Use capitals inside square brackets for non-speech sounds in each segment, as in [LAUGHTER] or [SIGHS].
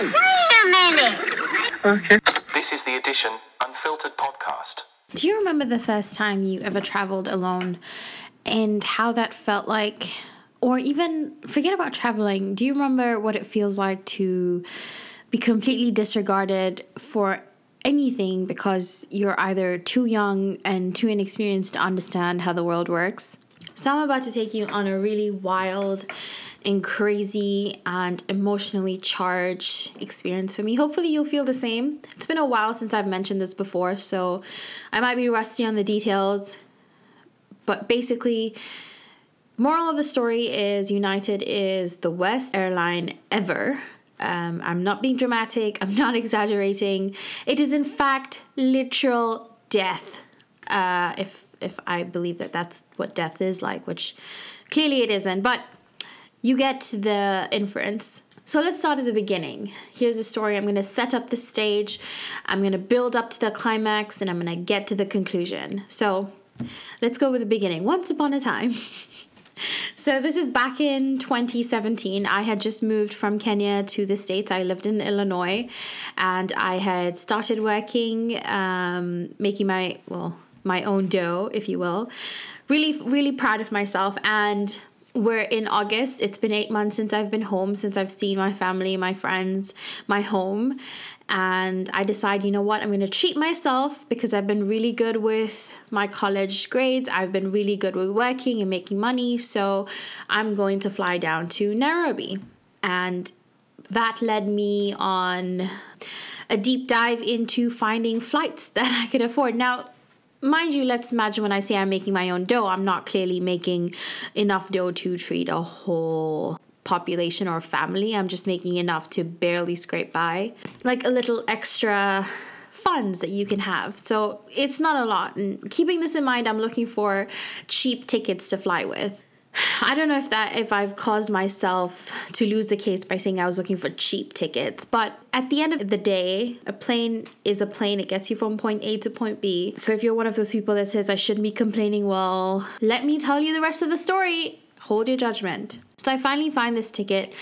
Wait a minute. Okay. This is the Edition Unfiltered podcast. Do you remember the first time you ever traveled alone and how that felt like? Or even forget about traveling. Do you remember what it feels like to be completely disregarded for anything because you're either too young and too inexperienced to understand how the world works? So, I'm about to take you on a really wild and crazy and emotionally charged experience for me. Hopefully, you'll feel the same. It's been a while since I've mentioned this before, so I might be rusty on the details. But basically, moral of the story is United is the worst airline ever. Um, I'm not being dramatic, I'm not exaggerating. It is, in fact, literal death. Uh, if if I believe that that's what death is like, which clearly it isn't. But you get the inference. So let's start at the beginning. Here's the story. I'm going to set up the stage. I'm going to build up to the climax and I'm going to get to the conclusion. So let's go with the beginning. Once upon a time. [LAUGHS] so this is back in 2017. I had just moved from Kenya to the States. I lived in Illinois and I had started working, um, making my, well, my own dough, if you will. Really, really proud of myself. And we're in August. It's been eight months since I've been home, since I've seen my family, my friends, my home. And I decide, you know what, I'm going to treat myself because I've been really good with my college grades. I've been really good with working and making money. So I'm going to fly down to Nairobi. And that led me on a deep dive into finding flights [LAUGHS] that I could afford. Now, mind you, let's imagine when I say I'm making my own dough, I'm not clearly making enough dough to treat a whole population or family. I'm just making enough to barely scrape by. Like a little extra funds that you can have. So it's not a lot. And keeping this in mind, I'm looking for cheap tickets to fly with. I don't know if that if I've caused myself to lose the case by saying I was looking for cheap tickets, but at the end of the day, a plane is a plane. It gets you from point A to point B. So if you're one of those people that says I shouldn't be complaining, well, let me tell you the rest of the story. Hold your judgment. So I finally find this ticket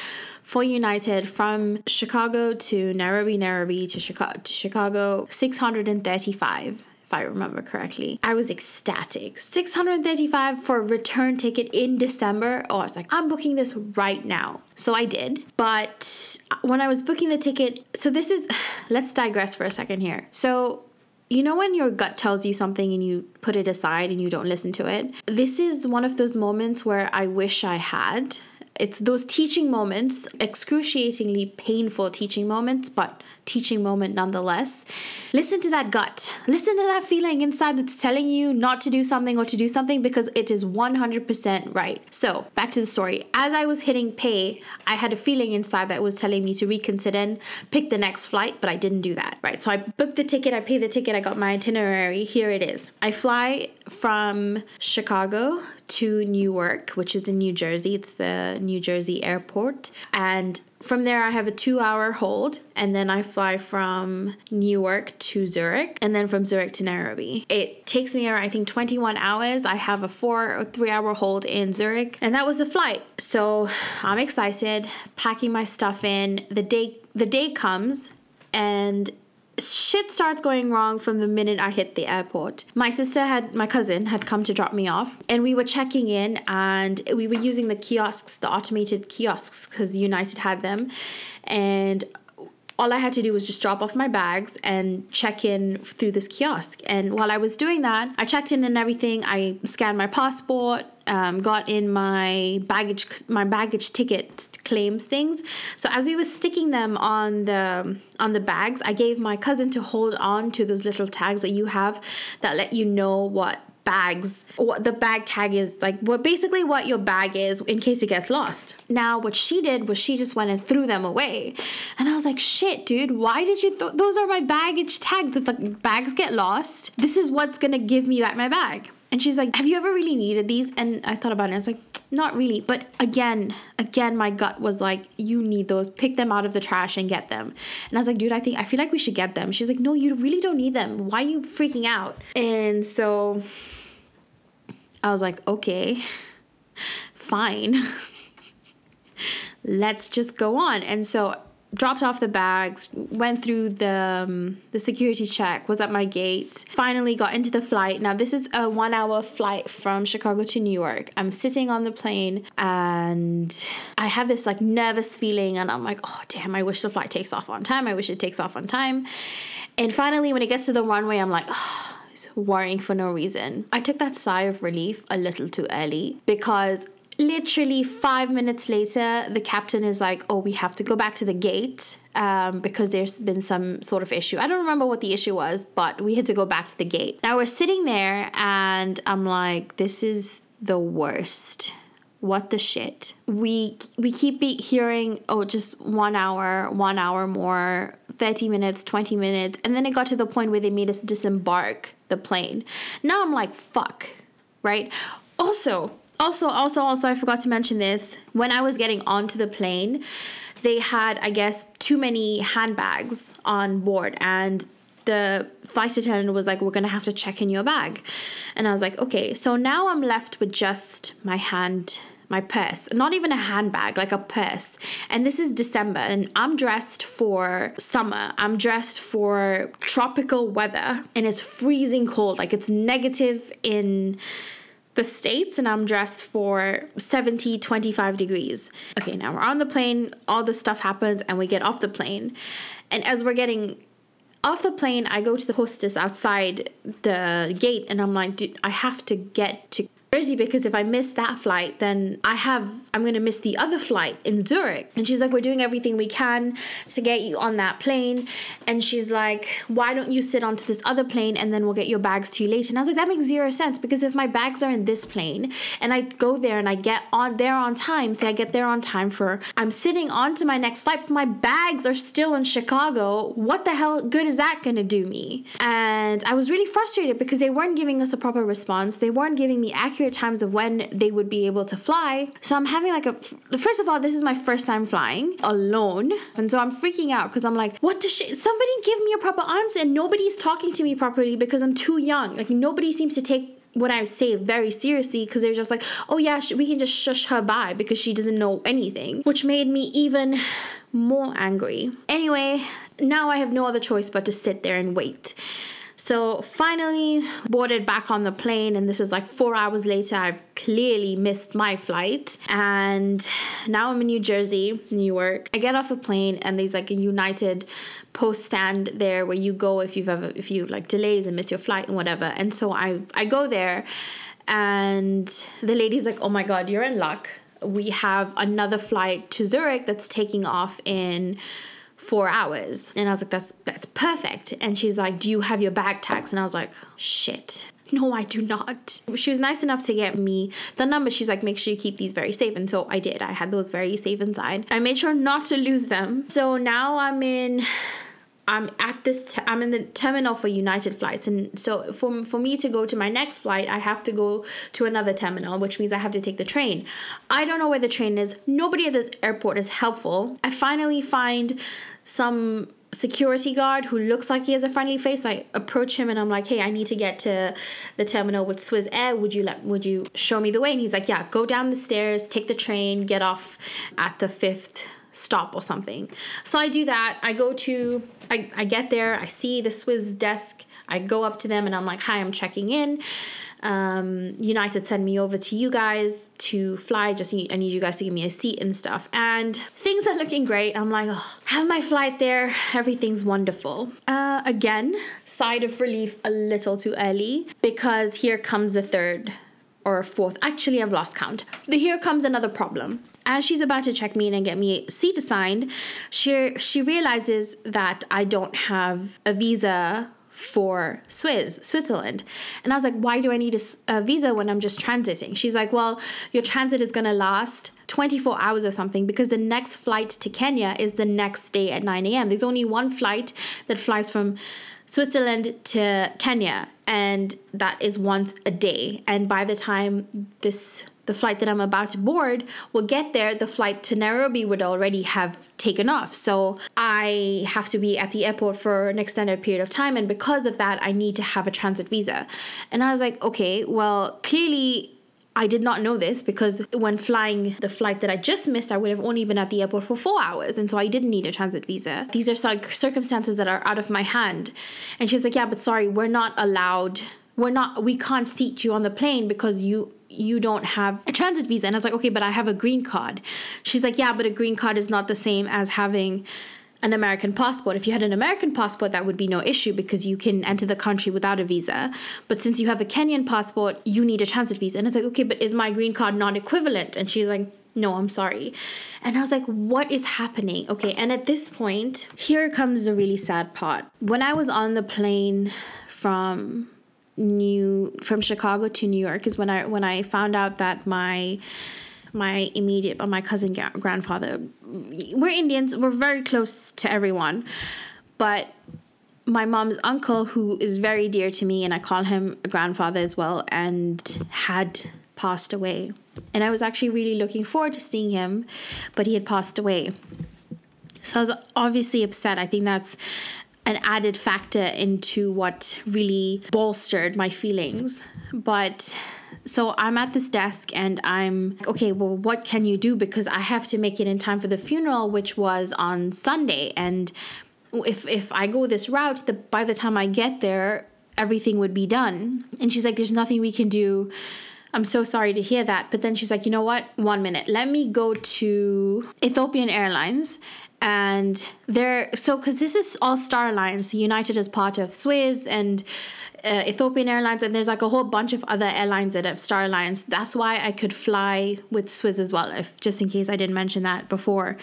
for United from Chicago to Nairobi, Nairobi to Chicago, to Chicago 635 if I remember correctly. I was ecstatic. 635 for a return ticket in December. Oh, I was like, I'm booking this right now. So I did. But when I was booking the ticket, so this is, [SIGHS] let's digress for a second here. So you know when your gut tells you something and you put it aside and you don't listen to it? This is one of those moments where I wish I had. It's those teaching moments, excruciatingly painful teaching moments, but teaching moment nonetheless. Listen to that gut. Listen to that feeling inside that's telling you not to do something or to do something because it is 100% right. So, back to the story. As I was hitting pay, I had a feeling inside that was telling me to reconsider and pick the next flight, but I didn't do that. Right. So, I booked the ticket, I paid the ticket, I got my itinerary. Here it is. I fly from Chicago to Newark, which is in New Jersey. It's the New Jersey airport. And from there, I have a two hour hold, and then I fly from Newark to Zurich, and then from Zurich to Nairobi. It takes me, I think, 21 hours. I have a four or three hour hold in Zurich, and that was the flight. So I'm excited, packing my stuff in. The day, the day comes, and shit starts going wrong from the minute I hit the airport. My sister had, my cousin had come to drop me off, and we were checking in, and we were using the kiosks, the automated kiosks, because United had them, and all I had to do was just drop off my bags and check in through this kiosk. And while I was doing that, I checked in and everything. I scanned my passport, um, got in my baggage, my baggage ticket claims things. So as we were sticking them on the on the bags, I gave my cousin to hold on to those little tags that you have that let you know what bags what the bag tag is like what basically what your bag is in case it gets lost. Now what she did was she just went and threw them away. And i was like shit dude why did you th- those are my baggage tags. If the bags get lost this is what's gonna give me back my bag and she's like have you ever really needed these? And i thought about it and i was like not really. But again again my gut was like you need those. Pick them out of the trash and get them. And i was like dude i think i feel like we should get them. She's like no you really don't need them. Why are you freaking out? And so I was like, okay, [LAUGHS] fine. [LAUGHS] Let's just go on. And so dropped off the bags, went through the um, the security check, was at my gate, finally got into the flight. Now this is a 1-hour flight from Chicago to New York. I'm sitting on the plane and I have this like nervous feeling and I'm like, "Oh damn, I wish the flight takes off on time. I wish it takes off on time." And finally when it gets to the runway, I'm like, "Oh, worrying for no reason. I took that sigh of relief a little too early because literally five minutes later, the captain is like, "Oh, we have to go back to the gate um, because there's been some sort of issue." I don't remember what the issue was, but we had to go back to the gate. Now we're sitting there, and I'm like, "This is the worst." What the shit? We we keep hearing, oh, just one hour, one hour more, 30 minutes, 20 minutes. And then it got to the point where they made us disembark the plane. Now I'm like, fuck, right? Also, also, also, also, I forgot to mention this. When I was getting onto the plane, they had, I guess, too many handbags on board, and the flight attendant was like, We're gonna have to check in your bag. And I was like, Okay, so now I'm left with just my hand. My purse, not even a handbag, like a purse. And this is December, and I'm dressed for summer. I'm dressed for tropical weather, and it's freezing cold. Like it's negative in the States and I'm dressed for 70, 25 degrees. Okay, now we're on the plane, all the stuff happens, and we get off the plane. And as we're getting off the plane, I go to the hostess outside the gate and I'm like, I have to get to Because if I miss that flight, then I have I'm gonna miss the other flight in Zurich. And she's like, We're doing everything we can to get you on that plane. And she's like, Why don't you sit onto this other plane and then we'll get your bags to you later? And I was like, That makes zero sense because if my bags are in this plane and I go there and I get on there on time, say I get there on time for I'm sitting onto my next flight, but my bags are still in Chicago. What the hell good is that gonna do me? And I was really frustrated because they weren't giving us a proper response. They weren't giving me accurate accurate times of when they would be able to fly. So I'm having like a first of all, this is my first time flying alone. And so I'm freaking out because I'm like, what the shit? Somebody give me a proper answer. And nobody's talking to me properly because I'm too young. Like nobody seems to take what I say very seriously because they're just like, oh yeah, we can just shush her by because she doesn't know anything, which made me even more angry. Anyway, now I have no other choice but to sit there and wait. So finally boarded back on the plane, and this is like four hours later. I've clearly missed my flight, and now I'm in New Jersey, New York. I get off the plane, and there's like a United post stand there where you go if you've ever if you like delays and miss your flight and whatever. And so I I go there, and the lady's like, "Oh my God, you're in luck." We have another flight to Zurich that's taking off in four hours. And I was like, that's that's perfect. And she's like, Do you have your bag tags? And I was like, shit. [LAUGHS] No, I do not. She was nice enough to get me the number. She's like, make sure you keep these very safe. And so I did. I had those very safe inside. I made sure not to lose them. So now I'm in I'm at this I'm in the terminal for United flights and so for for me to go to my next flight I have to go to another terminal which means I have to take the train. I don't know where the train is. Nobody at this airport is helpful. I finally find some security guard who looks like he has a friendly face. I approach him and I'm like, "Hey, I need to get to the terminal with Swiss Air. Would you let would you show me the way?" And he's like, "Yeah, go down the stairs, take the train, get off at the 5th stop or something. So I do that. I go to, I, I get there, I see the Swiss desk, I go up to them and I'm like, hi, I'm checking in. Um, United sent me over to you guys to fly. Just need, I need you guys to give me a seat and stuff. And things are looking great. I'm like, oh, have my flight there. Everything's wonderful. Uh, again, side of relief a little too early because here comes the third or fourth. Actually, I've lost count. Here comes another problem. As she's about to check me in and get me a seat assigned, she she realizes that I don't have a visa for Swiss, Switzerland. And I was like, why do I need a, a, visa when I'm just transiting? She's like, well, your transit is going to last 24 hours or something because the next flight to Kenya is the next day at 9 a.m. There's only one flight that flies from Switzerland to Kenya, and that is once a day. And by the time this the flight that I'm about to board will get there, the flight to Nairobi would already have taken off. So I have to be at the airport for an extended period of time, and because of that, I need to have a transit visa. And I was like, okay, well, clearly I did not know this because when flying the flight that I just missed, I would have only been at the airport for four hours. And so I didn't need a transit visa. These are circumstances that are out of my hand. And she's like, Yeah, but sorry, we're not allowed. We're not, we can't seat you on the plane because you you don't have a transit visa. And I was like, okay, but I have a green card. She's like, yeah, but a green card is not the same as having an American passport. If you had an American passport, that would be no issue because you can enter the country without a visa. But since you have a Kenyan passport, you need a transit visa. And it's like, okay, but is my green card non equivalent? And she's like, no, I'm sorry. And I was like, what is happening? Okay, and at this point, here comes the really sad part. When I was on the plane from New from Chicago to New York is when I when I found out that my my immediate but my cousin grandfather. We're Indians. We're very close to everyone. But my mom's uncle who is very dear to me and I call him a grandfather as well and had passed away. And I was actually really looking forward to seeing him but he had passed away. So I was obviously upset. I think that's an added factor into what really bolstered my feelings. But so I'm at this desk and I'm okay, well, what can you do? Because I have to make it in time for the funeral, which was on Sunday. And if if I go this route, the by the time I get there, everything would be done. And she's like, There's nothing we can do. I'm so sorry to hear that. But then she's like, you know what? One minute. Let me go to Ethiopian Airlines and they're so because this is all Star Alliance. United is part of Swiss and uh, Ethiopian Airlines, and there's like a whole bunch of other airlines that have Star Alliance. That's why I could fly with Swiss as well, if just in case I didn't mention that before.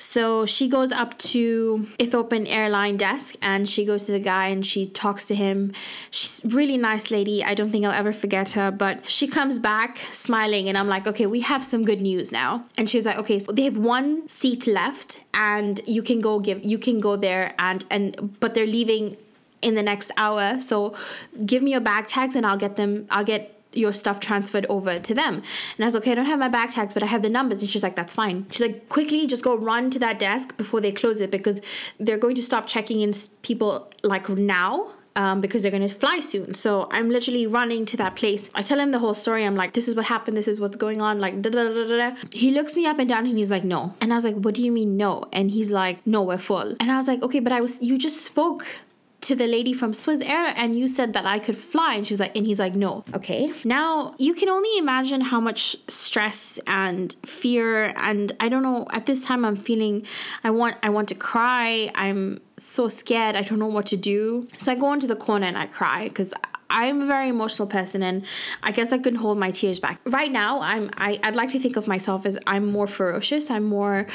So she goes up to Ethiopian airline desk and she goes to the guy and she talks to him. She's really nice lady. I don't think I'll ever forget her, but she comes back smiling and I'm like, "Okay, we have some good news now." And she's like, "Okay, so they have one seat left and you can go give you can go there and and but they're leaving in the next hour. So give me your bag tags and I'll get them I'll get your stuff transferred over to them. And I was like, okay, I don't have my bag tags, but I have the numbers. And she's like, that's fine. She's like, quickly just go run to that desk before they close it because they're going to stop checking in people like now. Um, because they're going to fly soon. So I'm literally running to that place. I tell him the whole story. I'm like, this is what happened. This is what's going on. Like, da da da da da. He looks me up and down and he's like, no. And I was like, what do you mean no? And he's like, no, we're full. And I was like, okay, but I was, you just spoke to the lady from Swiss Air and you said that I could fly. And she's like and he's like no. Okay. Now you can only imagine how much stress and fear. And I don't know at this time I'm feeling I want I want to cry. I'm so scared. I don't know what to do. So I go into the corner and I cry because I'm a very emotional person and I guess I can hold my tears back. Right now I'm I, I'd like to think of myself as I'm more ferocious. I'm more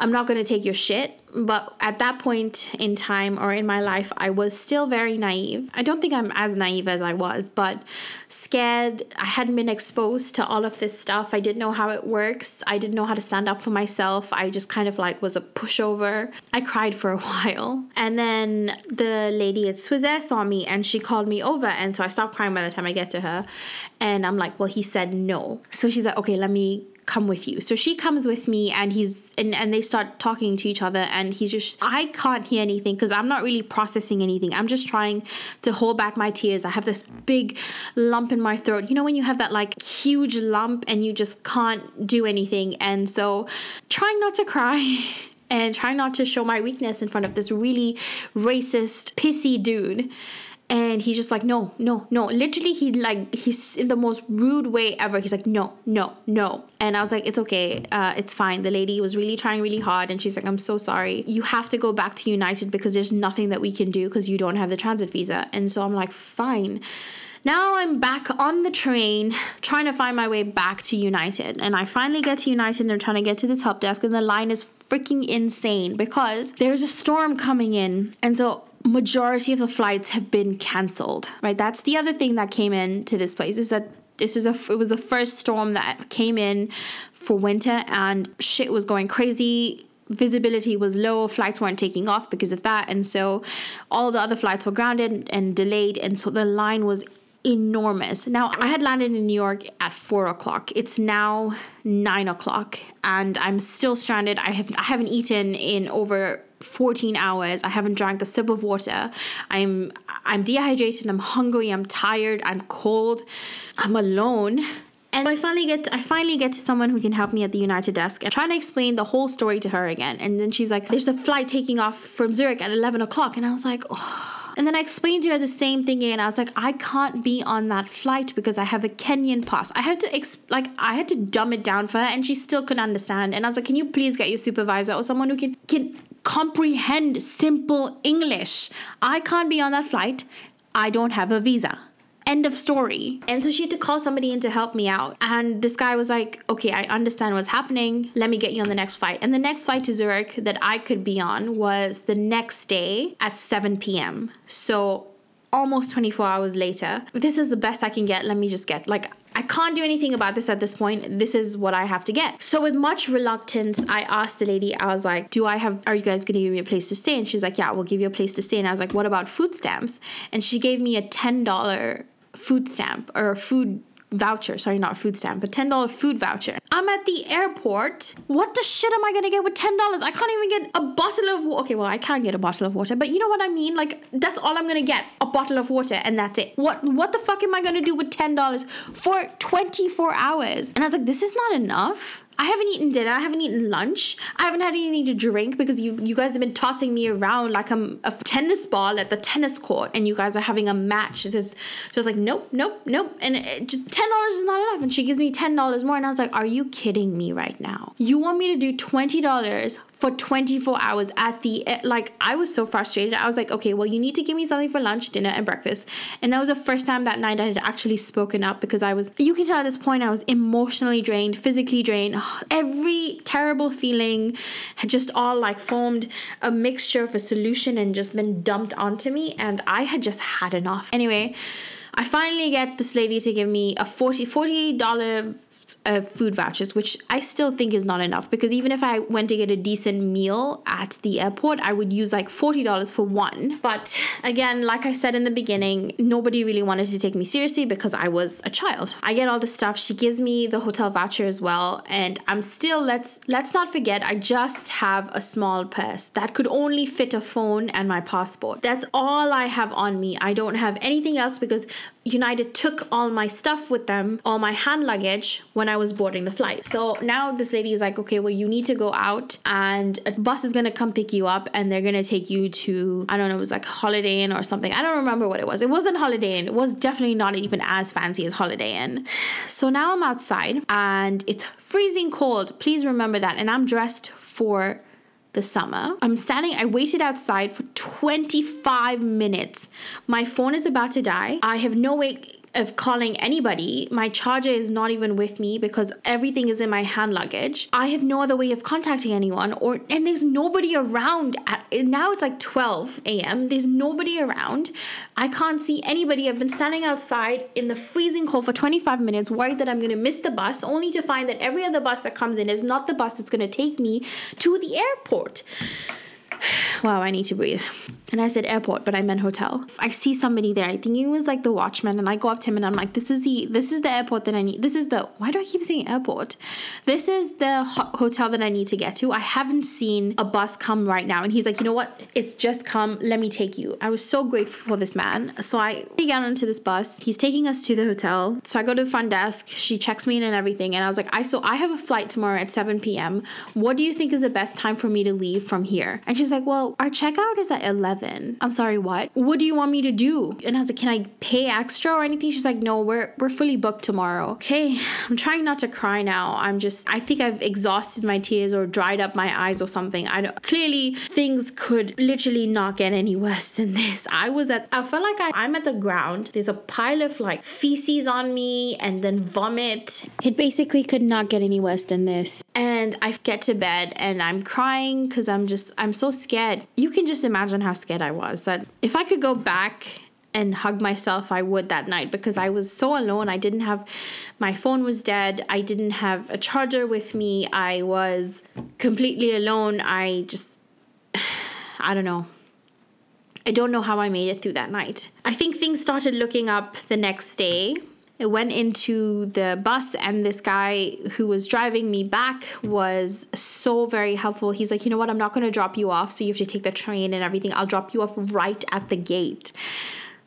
I'm not gonna take your shit but at that point in time or in my life, I was still very naive. I don't think I'm as naive as I was, but scared. I hadn't been exposed to all of this stuff. I didn't know how it works. I didn't know how to stand up for myself. I just kind of like was a pushover. I cried for a [LAUGHS] while. And then the lady at Swissair saw me and she called me over. And so I stopped crying by the time I get to her. And I'm like, well, he said no. So she's like, okay, let me come with you. So she comes with me and he's and, and they start talking to each other and he's just I can't hear anything because I'm not really processing anything. I'm just trying to hold back my tears. I have this big lump in my throat. You know when you have that like huge lump and you just can't do anything. And so trying not to cry [LAUGHS] and trying not to show my weakness in front of this really racist pissy dude and he's just like no no no. Literally he like he's in the most rude way ever. He's like no no no. And i was like it's okay. Uh, it's fine. The lady was really trying really hard. And she's like i'm so sorry. You have to go back to united because there's nothing that we can do because you don't have the transit visa. And so i'm like fine. Now I'm back on the train trying to find my way back to United. And I finally get to United and I'm trying to get to this help desk, and the line is freaking insane because there's a storm coming in. And so majority of the flights have been canceled right? That's the other thing that came in to this place is that this is a it was the first storm that came in for winter and shit was going crazy. Visibility was low flights weren't taking off because of that. And so all the other flights were grounded and delayed. And so the line was enormous. Now, I had landed in New York at four o'clock. It's now nine o'clock, and I'm still stranded. I have I haven't eaten in over 14 hours. I haven't drank a sip of water. I'm I'm dehydrated, I'm hungry, I'm tired, I'm cold. I'm alone And I finally get I finally get to someone who can help me at the United desk and trying to explain the whole story to her again. And then she's like, "There's a flight taking off from Zurich at 11 o'clock," and I was like, oh. And then I explained to her the same thing again. I was like, I can't be on that flight because I have a Kenyan pass. I had to exp- like I had to dumb it down for her, and she still couldn't understand. And I was like, Can you please get your supervisor or someone who can can comprehend simple English? I can't be on that flight. I don't have a visa. End of story. And so she had to call somebody in to help me out. And this guy was like, okay, I understand what's happening. Let me get you on the next flight. And the next flight to Zurich that I could be on was the next day at 7 p.m. So almost 24 hours later. This is the best I can get. Let me just get like I can't do anything about this at this point. This is what I have to get. So with much reluctance, I asked the lady, I was like, Do I have are you guys gonna give me a place to stay? And she's like, Yeah, we'll give you a place to stay. And I was like, What about food stamps? And she gave me a $10 food stamp or a food voucher. Sorry, not food stamp, but $10 food voucher. I'm at the airport. What the shit am I gonna get with $10? I can't even get a bottle of Okay, well, I can get a bottle of water, but you know what I mean? Like, that's all I'm gonna get a bottle of water, and that's it. What, what the fuck am I gonna do with $10 for 24 hours? And I was like, this is not enough. I haven't eaten dinner. I haven't eaten lunch. I haven't had anything to drink because you you guys have been tossing me around like I'm a tennis ball at the tennis court, and you guys are having a match. Just just like nope, nope, nope, and it, just ten dollars is not enough. And she gives me ten dollars more, and I was like, are you kidding me right now? You want me to do twenty dollars for 24 hours at the like I was so frustrated. I was like, okay, well you need to give me something for lunch, dinner, and breakfast. And that was the first time that night I had actually spoken up because I was you can tell at this point I was emotionally drained, physically drained. Every terrible feeling had just all like formed a mixture of a solution and just been dumped onto me and I had just had enough. Anyway, I finally get this lady to give me a 40 $40 uh, food vouchers, which I still think is not enough because even if I went to get a decent meal at the airport, I would use like $40 for one. But again, like I said in the beginning, nobody really wanted to take me seriously because I was a child. I get all the stuff. She gives me the hotel voucher as well, and I'm still let's let's not forget I just have a small purse that could only fit a phone and my passport. That's all I have on me. I don't have anything else because United took all my stuff with them, all my hand luggage when I was boarding the flight. So now this lady is like, okay, well, you need to go out and a bus is gonna come pick you up and they're gonna take you to, I don't know, it was like Holiday Inn or something. I don't remember what it was. It wasn't Holiday Inn. It was definitely not even as fancy as Holiday Inn. So now I'm outside and it's freezing cold. Please remember that. And I'm dressed for the summer. I'm standing, I waited outside for 25 minutes. My phone is about to die. I have no way of calling anybody. My charger is not even with me because everything is in my hand luggage. I have no other way of contacting anyone or and there's nobody around at now it's like 12 a.m. There's nobody around. I can't see anybody. I've been standing outside in the freezing cold for 25 minutes worried that I'm going to miss the bus only to find that every other bus that comes in is not the bus that's going to take me to the airport. [SIGHS] wow, I need to breathe. And I said airport, but I meant hotel. I see somebody there. I think it was like the watchman, and I go up to him and I'm like, "This is the this is the airport that I need. This is the why do I keep saying airport? This is the ho- hotel that I need to get to. I haven't seen a bus come right now." And he's like, "You know what? It's just come. Let me take you." I was so grateful for this man. So I get onto this bus. He's taking us to the hotel. So I go to the front desk. She checks me in and everything, and I was like, "I so I have a flight tomorrow at 7 p.m. What do you think is the best time for me to leave from here?" And she's like, "Well, our checkout is at 11. I'm sorry, what? What do you want me to do? And I was like, can I pay extra or anything? She's like, no, we're we're fully booked tomorrow. Okay, I'm trying not to cry now. I'm just, I think I've exhausted my tears or dried up my eyes or something. I don't. Clearly, things could literally not get any worse than this. I was at, I felt like I, I'm at the ground. There's a pile of like feces on me and then vomit. It basically could not get any worse than this. And I get to bed and I'm crying because I'm just, I'm so scared. You can just imagine how scared I was that if I could go back and hug myself, I would that night because I was so alone. I didn't have my phone was dead. I didn't have a charger with me. I was completely alone. I just, [SIGHS] I don't know. I don't know how I made it through that night. I think things started looking up the next day. I went into the bus, and this guy who was driving me back was so very helpful. He's like, You know what? I'm not going to drop you off, so you have to take the train and everything. I'll drop you off right at the gate.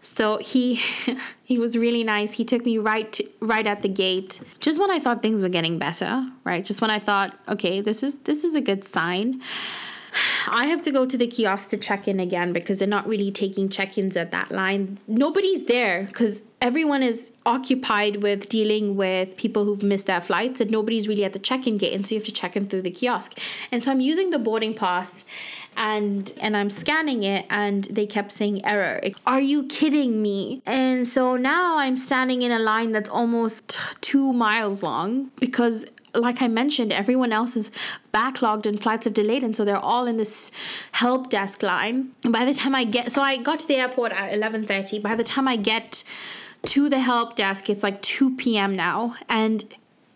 So he [LAUGHS] he was really nice. He took me right to, right at the gate. Just when I thought things were getting better, right? Just when I thought, okay, this is this is a good sign. I have to go to the kiosk to check in again because they're not really taking check ins at that line. Nobody's there because everyone is occupied with dealing with people who've missed their flights and nobody's really at the check in gate. And so you have to check in through the kiosk. And so I'm using the boarding pass and and I'm scanning it and they kept saying error. Are you kidding me? And so now I'm standing in a line that's almost 2 miles long because like I mentioned, everyone else is backlogged and flights have delayed, and so they're all in this help desk line. And by the time I get, so I got to the airport at eleven thirty. By the time I get to the help desk, it's like two p.m. now, and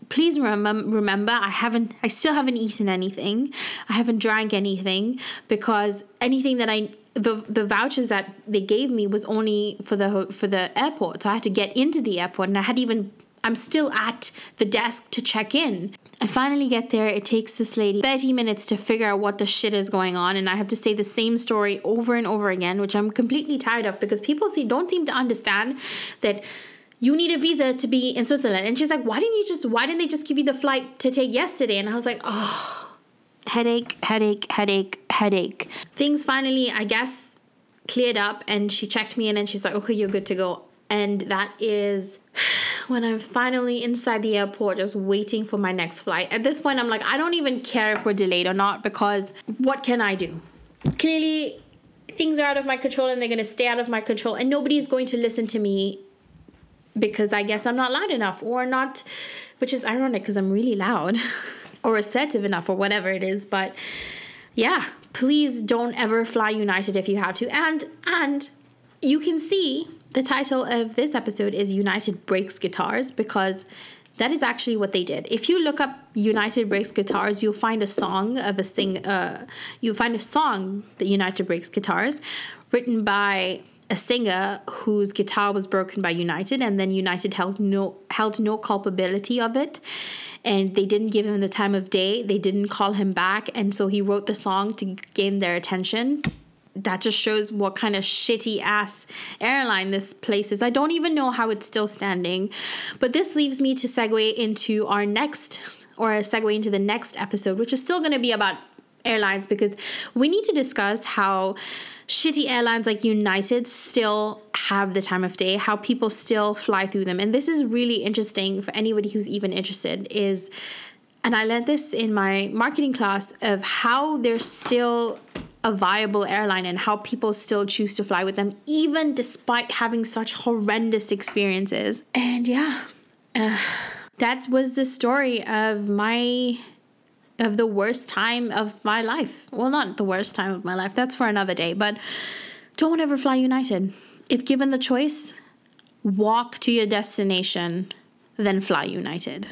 please remember remember I haven't I still haven't eaten anything. I haven't drank anything because anything that I the the vouchers that they gave me was only for the for the airport. So I had to get into the airport and I had even I'm still at the desk to check in. I finally get there. It takes this lady 30 minutes to figure out what the shit is going on, and I have to say the same story over and over again, which I'm completely tired of because people see don't seem to understand that you need a visa to be in Switzerland. And she's like, why didn't you just why didn't they just give you the flight to take yesterday? And I was like, oh headache, headache, headache, headache. Things finally, I guess, cleared up and she checked me in and she's like, okay, you're good to go. And that is when I'm finally inside the airport just waiting for my next flight. At this point, I'm like, I don't even care if we're delayed or not because what can I do? Clearly, things are out of my control and they're going to stay out of my control, and nobody's going to listen to me because I guess I'm not loud enough or not, which is ironic because I'm really loud [LAUGHS] or assertive enough or whatever it is. But yeah, please don't ever fly United if you have to. And, and, you can see the title of this episode is United Breaks Guitars because that is actually what they did. If you look up United Breaks Guitars, you'll find a song of a sing. Uh, you'll find a song that United Breaks Guitars, written by a singer whose guitar was broken by United, and then United held no held no culpability of it, and they didn't give him the time of day. They didn't call him back, and so he wrote the song to gain their attention that just shows what kind of shitty ass airline this place is. I don't even know how it's still standing. But this leaves me to segue into our next, or segue into the next episode, which is still going to be about airlines because we need to discuss how shitty airlines like United still have the time of day, how people still fly through them. And this is really interesting for anybody who's even interested is and I learned this in my marketing class of how there's still a viable airline and how people still choose to fly with them, even despite having such horrendous experiences. And yeah, uh, that was the story of my of the worst time of my life. Well, not the worst time of my life. That's for another day, but don't ever fly United. If given the choice, walk to your destination, then fly United.